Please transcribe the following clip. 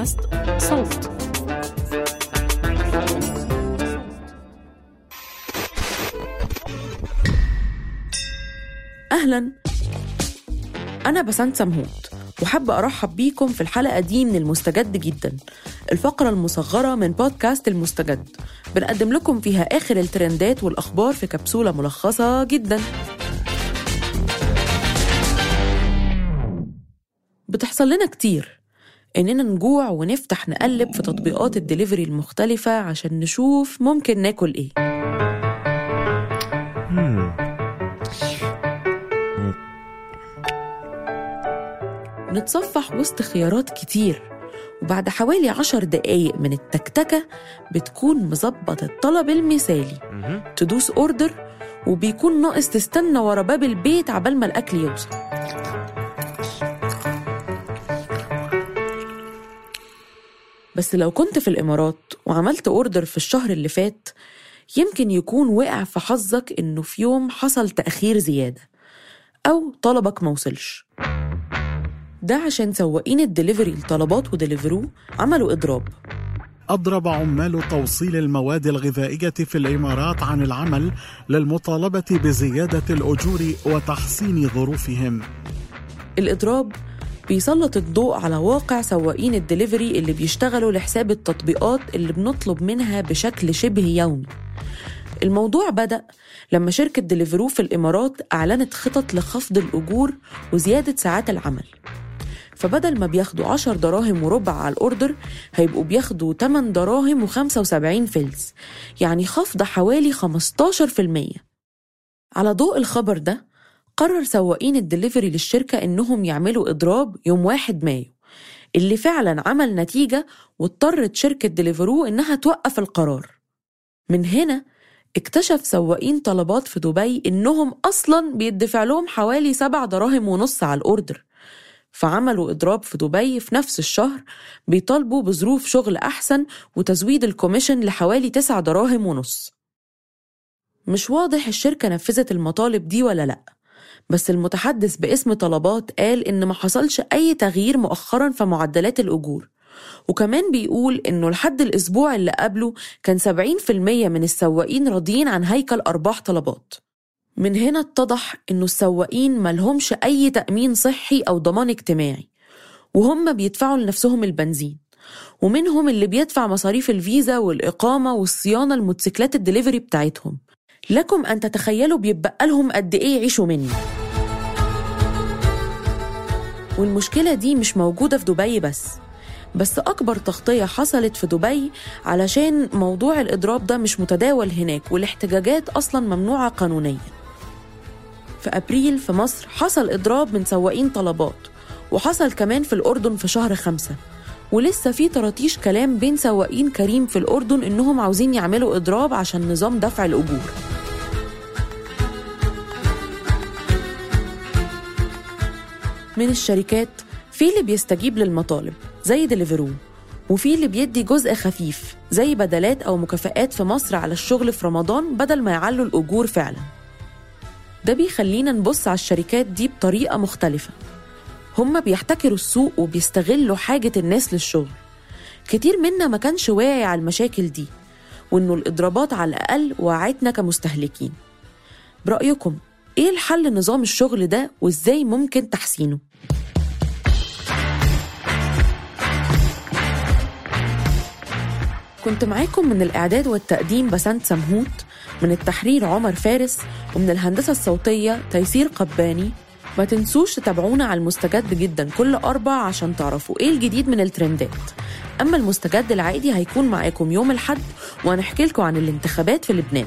بودكاست صوت. أهلا. أنا بسنت سمهوت وحابة أرحب بيكم في الحلقة دي من المستجد جدا الفقرة المصغرة من بودكاست المستجد. بنقدم لكم فيها آخر الترندات والأخبار في كبسولة ملخصة جدا. بتحصل لنا كتير. إننا نجوع ونفتح نقلب في تطبيقات الدليفري المختلفة عشان نشوف ممكن ناكل إيه. نتصفح وسط خيارات كتير وبعد حوالي عشر دقايق من التكتكة بتكون مظبط الطلب المثالي. تدوس order وبيكون ناقص تستنى ورا باب البيت عبال ما الأكل يوصل. بس لو كنت في الإمارات وعملت order في الشهر اللي فات يمكن يكون وقع في حظك إنه في يوم حصل تأخير زيادة أو طلبك موصلش ده عشان سواقين الدليفري لطلبات ودليفرو عملوا إضراب. أضرب عمال توصيل المواد الغذائية في الإمارات عن العمل للمطالبة بزيادة الأجور وتحسين ظروفهم. الإضراب بيسلط الضوء على واقع سواقين الدليفري اللي بيشتغلوا لحساب التطبيقات اللي بنطلب منها بشكل شبه يومي. الموضوع بدأ لما شركة دليفرو في الإمارات أعلنت خطط لخفض الأجور وزيادة ساعات العمل. فبدل ما بياخدوا 10 دراهم وربع على ال order هيبقوا بياخدوا 8 دراهم و75 فلس يعني خفض حوالي 15% على ضوء الخبر ده قرر سواقين الدليفري للشركة إنهم يعملوا إضراب يوم 1 مايو اللي فعلا عمل نتيجة واضطرت شركة دليفرو إنها توقف القرار. من هنا اكتشف سواقين طلبات في دبي إنهم أصلا بيدفع لهم حوالي 7 دراهم ونص على ال order. فعملوا إضراب في دبي في نفس الشهر بيطالبوا بظروف شغل أحسن وتزويد ال commission لحوالي 9 دراهم ونص. مش واضح الشركة نفذت المطالب دي ولا لأ. بس المتحدث باسم طلبات قال إن ما حصلش أي تغيير مؤخرا في معدلات الأجور. وكمان بيقول إنه لحد الأسبوع اللي قبله كان 70% من السواقين راضيين عن هيكل أرباح طلبات. من هنا اتضح إنه السواقين ملهمش أي تأمين صحي أو ضمان اجتماعي. وهم بيدفعوا لنفسهم البنزين. ومنهم اللي بيدفع مصاريف الفيزا والإقامة والصيانة الموتوسيكلات الدليفري بتاعتهم. لكم أن تتخيلوا بيبقى لهم قد إيه يعيشوا منه والمشكلة دي مش موجودة في دبي بس بس أكبر تغطية حصلت في دبي علشان موضوع الإضراب ده مش متداول هناك والاحتجاجات أصلا ممنوعة قانونيا. في أبريل في مصر حصل إضراب من سواقين طلبات وحصل كمان في الأردن في شهر خمسة. ولسه في طراطيش كلام بين سواقين كريم في الأردن إنهم عاوزين يعملوا إضراب عشان نظام دفع الأجور. من الشركات في اللي بيستجيب للمطالب زي دليفرو وفي اللي بيدي جزء خفيف زي بدلات أو مكافآت في مصر على الشغل في رمضان بدل ما يعلوا الأجور فعلا. ده بيخلينا نبص على الشركات دي بطريقة مختلفة. هم بيحتكروا السوق وبيستغلوا حاجة الناس للشغل. كتير منا ما كانش واعي على المشاكل دي وإنه الإضرابات على الأقل وعتنا كمستهلكين. برأيكم إيه الحل لنظام الشغل ده وازاي ممكن تحسينه؟ كنت معاكم من الإعداد والتقديم بسنت سمهوت من التحرير عمر فارس ومن الهندسة الصوتية تيسير قباني. ما تنسوش تتابعونا على المستجد جدا كل أربع عشان تعرفوا إيه الجديد من الترندات. أما المستجد العادي هيكون معاكم يوم الحد وهنحكي لكم عن الانتخابات في لبنان.